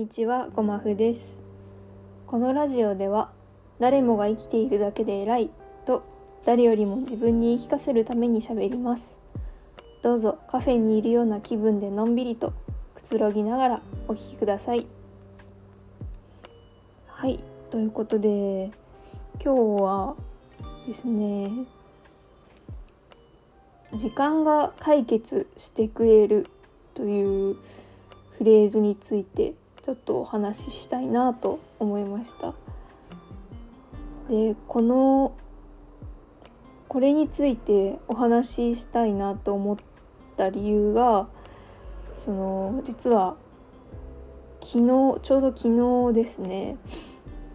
にちは、ごまふです。このラジオでは、誰もが生きているだけで偉いと、誰よりも自分に言い聞かせるために喋ります。どうぞカフェにいるような気分でのんびりとくつろぎながらお聞きください。はい、ということで、今日はですね、時間が解決してくれるというフレーズについてちょっとお話ししたいなと思いました。でこのこれについてお話ししたいなと思った理由がその実は昨日ちょうど昨日ですね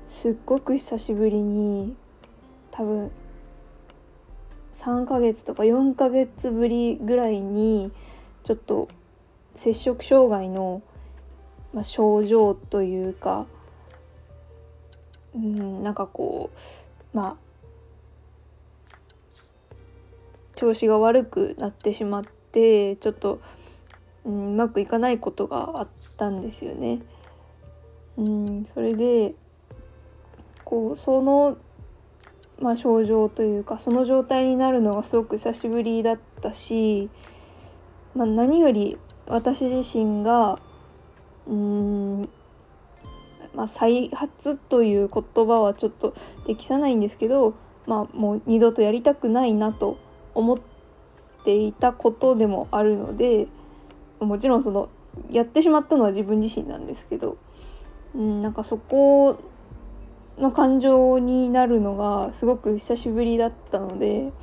すっごく久しぶりに多分3ヶ月とか4ヶ月ぶりぐらいにちょっと摂食障害の、まあ、症状というかうんなんかこうまあ調子が悪くなってしまってちょっと、うん、うまくいかないことがあったんですよね。うん、それでこうその、まあ、症状というかその状態になるのがすごく久しぶりだったし、まあ、何より私自身がうーんまあ再発という言葉はちょっと適さないんですけど、まあ、もう二度とやりたくないなと思っていたことでもあるのでもちろんそのやってしまったのは自分自身なんですけど、うん、なんかそこの感情になるのがすごく久しぶりだったので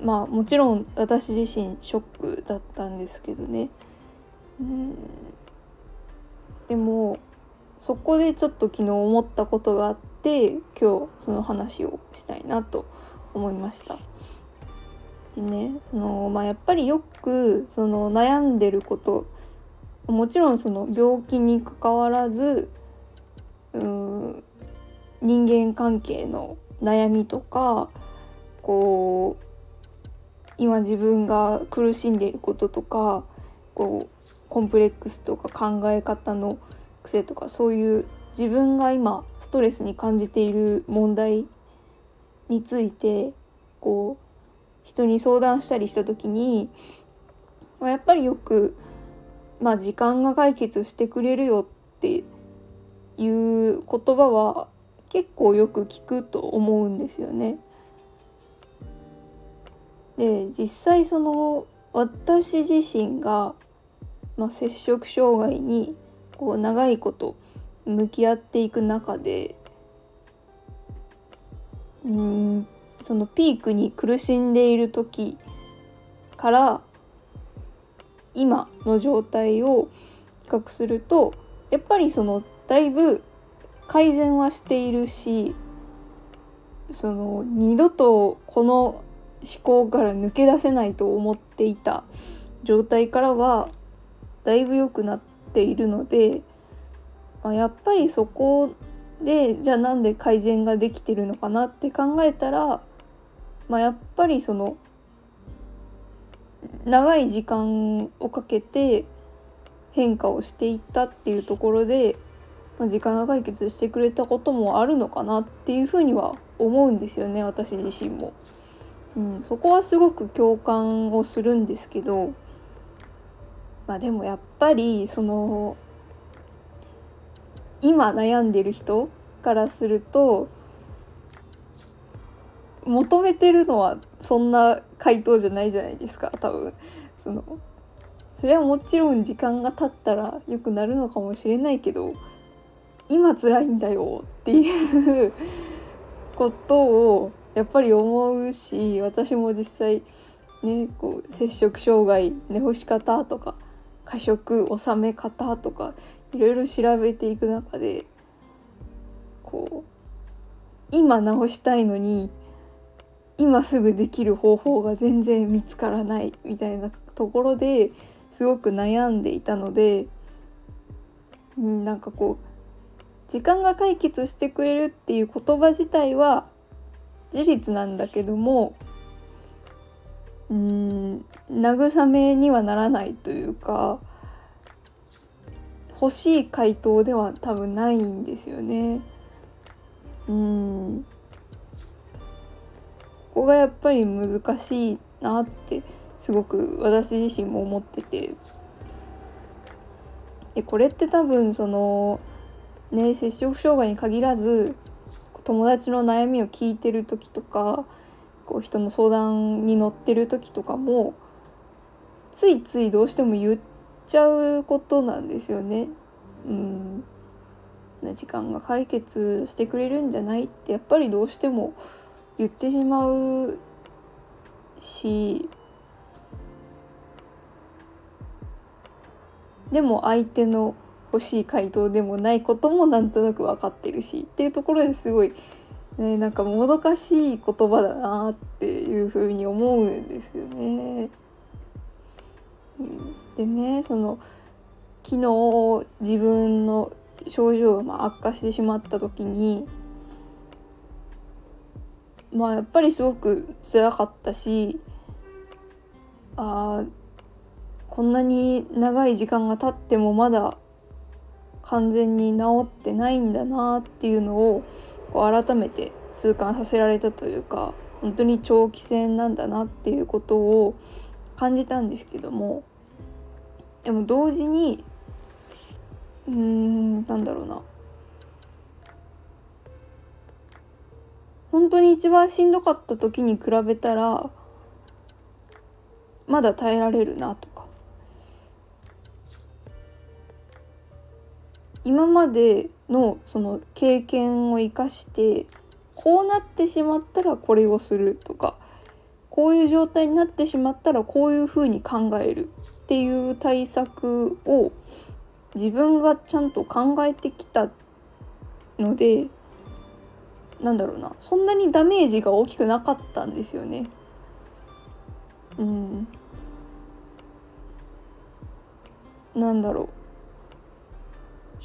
まあもちろん私自身ショックだったんですけどね。うんでもそこでちょっと昨日思ったことがあって今日その話をしたいなと思いました。でねそのまあやっぱりよくその悩んでることもちろんその病気にかかわらずうん人間関係の悩みとかこう今自分が苦しんでいることとかこうコンプレックスとか考え方の癖とかそういう自分が今ストレスに感じている問題についてこう人に相談したりした時に、まあ、やっぱりよく、まあ、時間が解決してくれるよっていう言葉は結構よく聞くと思うんですよね。で実際その私自身が、まあ、摂食障害にこう長いこと向き合っていく中でうんそのピークに苦しんでいる時から今の状態を比較するとやっぱりそのだいぶ改善はしているしその二度とこの思考から抜け出せないと思っていた状態からはだいぶ良くなっているので、まあ、やっぱりそこでじゃあなんで改善ができてるのかなって考えたら、まあ、やっぱりその長い時間をかけて変化をしていったっていうところで、まあ、時間が解決してくれたこともあるのかなっていうふうには思うんですよね私自身も。うん、そこはすごく共感をするんですけどまあでもやっぱりその今悩んでる人からすると求めてるのはそんな回答じゃないじゃないですか多分。そのそれはもちろん時間が経ったら良くなるのかもしれないけど今辛いんだよっていうことをやっぱり思うし私も実際ねこう摂食障害寝干し方とか過食収め方とかいろいろ調べていく中でこう今治したいのに今すぐできる方法が全然見つからないみたいなところですごく悩んでいたので、うん、なんかこう時間が解決してくれるっていう言葉自体は事実なんだけどもうん慰めにはならないというか欲しい回答では多分ないんですよね。うんここがやっぱり難しいなってすごく私自身も思っててでこれって多分そのね摂食障害に限らず友達の悩みを聞いてる時とかこう人の相談に乗ってる時とかもついついどうしても言っちゃうことなんですよね。うん時間が解決してくれるんじゃないってやっぱりどうしても言ってしまうしでも相手の欲しい回答でもないこともなんとなく分かってるしっていうところですごい、ね、なんかもどかしい言葉だなっていうふうに思うんですよね。でねその昨日自分の症状がま悪化してしまった時にまあやっぱりすごく辛かったしあこんなに長い時間が経ってもまだ完全に治ってないんだなっていうのをこう改めて痛感させられたというか本当に長期戦なんだなっていうことを感じたんですけどもでも同時にうーんなんだろうな。本当に一番しんどかった時に比べたらまだ耐えられるなとか。今までのその経験を生かしてこうなってしまったらこれをするとかこういう状態になってしまったらこういうふうに考えるっていう対策を自分がちゃんと考えてきたのでなんだろうなそんなにダメージが大きくなかったんですよね。うん、なんだろう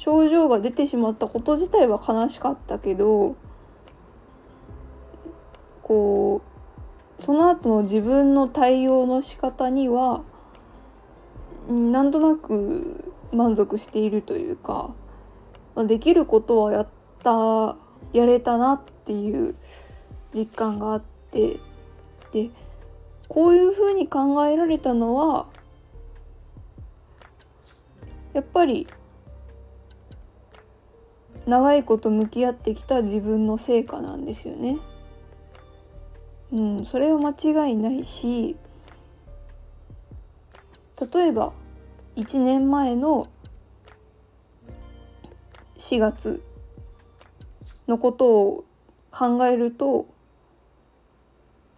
症状が出てしまったこと自体は悲しかったけどこうその後の自分の対応の仕方にはなんとなく満足しているというかできることはやったやれたなっていう実感があってでこういうふうに考えられたのはやっぱり長いこと向き合ってきた自分の成果なんですよね。うん、それは間違いないし例えば1年前の4月のことを考えると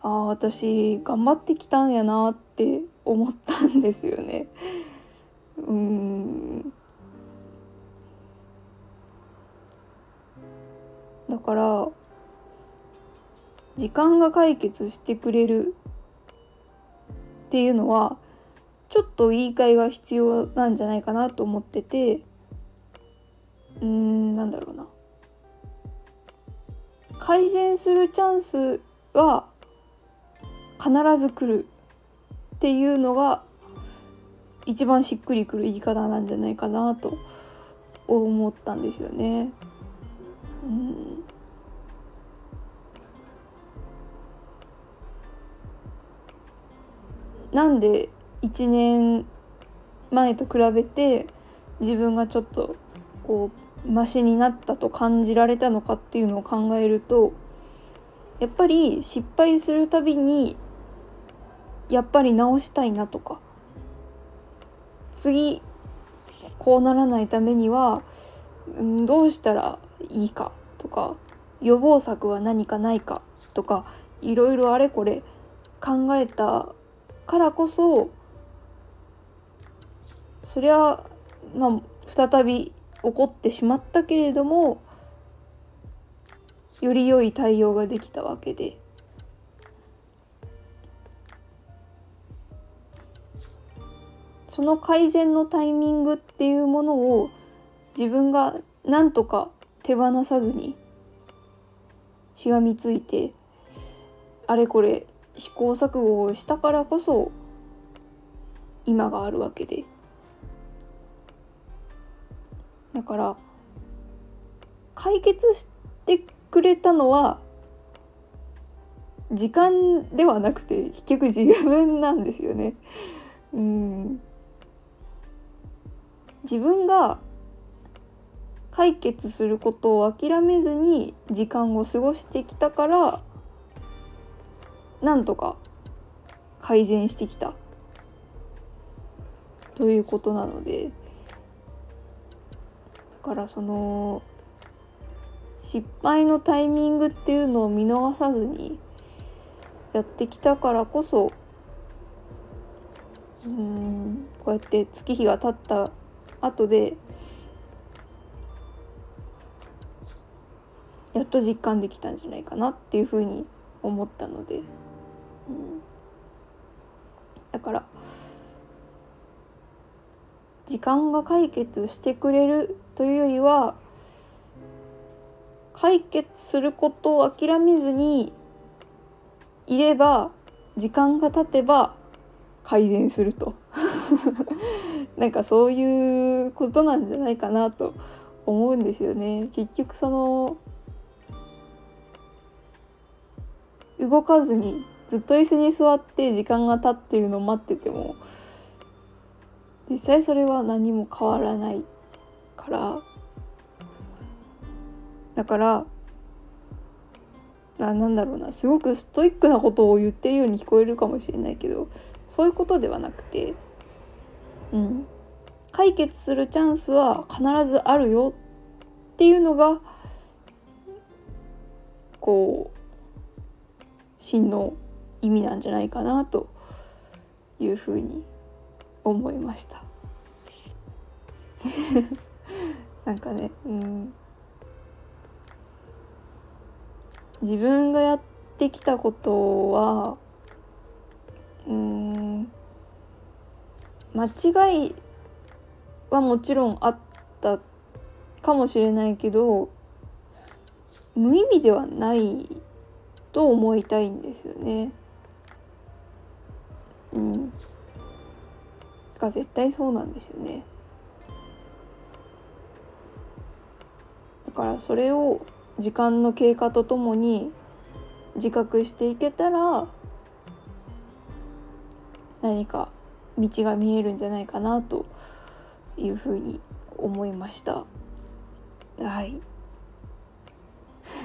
ああ私頑張ってきたんやなって思ったんですよね。うんだから時間が解決してくれるっていうのはちょっと言い換えが必要なんじゃないかなと思っててうんなんだろうな改善するチャンスは必ず来るっていうのが一番しっくりくる言い方なんじゃないかなと思ったんですよね。うん、なんで1年前と比べて自分がちょっとこうマシになったと感じられたのかっていうのを考えるとやっぱり失敗するたびにやっぱり直したいなとか次こうならないためにはどうしたらいいかとか予防策は何かないかとかいろいろあれこれ考えたからこそそりゃまあ再び起こってしまったけれどもより良い対応ができたわけで。その改善のタイミングっていうものを自分がなんとか手放さずにしがみついてあれこれ試行錯誤をしたからこそ今があるわけでだから解決してくれたのは時間ではなくて結局自分なんですよね。うん自分が解決することを諦めずに時間を過ごしてきたからなんとか改善してきた。ということなのでだからその失敗のタイミングっていうのを見逃さずにやってきたからこそうんこうやって月日が経った後でやっと実感できたんじゃないかなっていうふうに思ったので、だから時間が解決してくれるというよりは解決することを諦めずにいれば時間が経てば改善すると。なんかそういうことなんじゃないかなと思うんですよね。結局その動かずにずっと椅子に座って時間が経ってるのを待ってても実際それは何も変わらないからだからななんだろうなすごくストイックなことを言ってるように聞こえるかもしれないけどそういうことではなくてうん解決するチャンスは必ずあるよっていうのがこう真の意味なんじゃないかなというふうに思いました。なんかねうん。自分がやってきたことはうん。間違いはもちろんあったかもしれないけど無意味ではないと思いたいんですよね。が絶対そうなんですよね。だからそれを時間の経過とともに自覚していけたら何か道が見えるんじゃないかなというふうに思いましたはい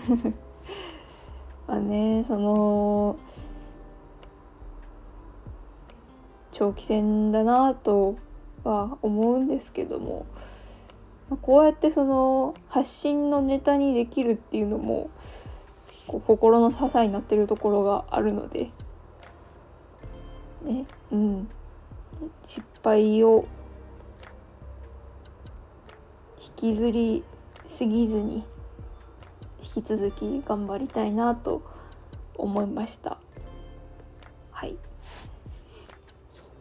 まあねその長期戦だなとは思うんですけどもまあ、こうやってその発信のネタにできるっていうのもこう心の支えになってるところがあるのでねうん失敗を引きずりすぎずに引き続き頑張りたいなと思いました。はい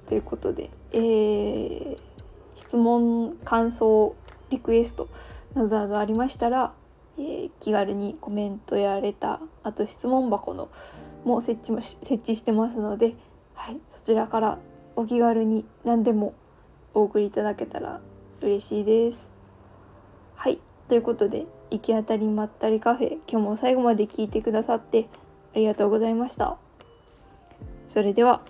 ということで、えー、質問感想リクエストなどなどありましたら、えー、気軽にコメントやレターあと質問箱のも設置も設置してますので、はい、そちらからお気軽に何でもお送りいただけたら嬉しいです。はいということで行き当たりまったりカフェ今日も最後まで聞いてくださってありがとうございました。それでは。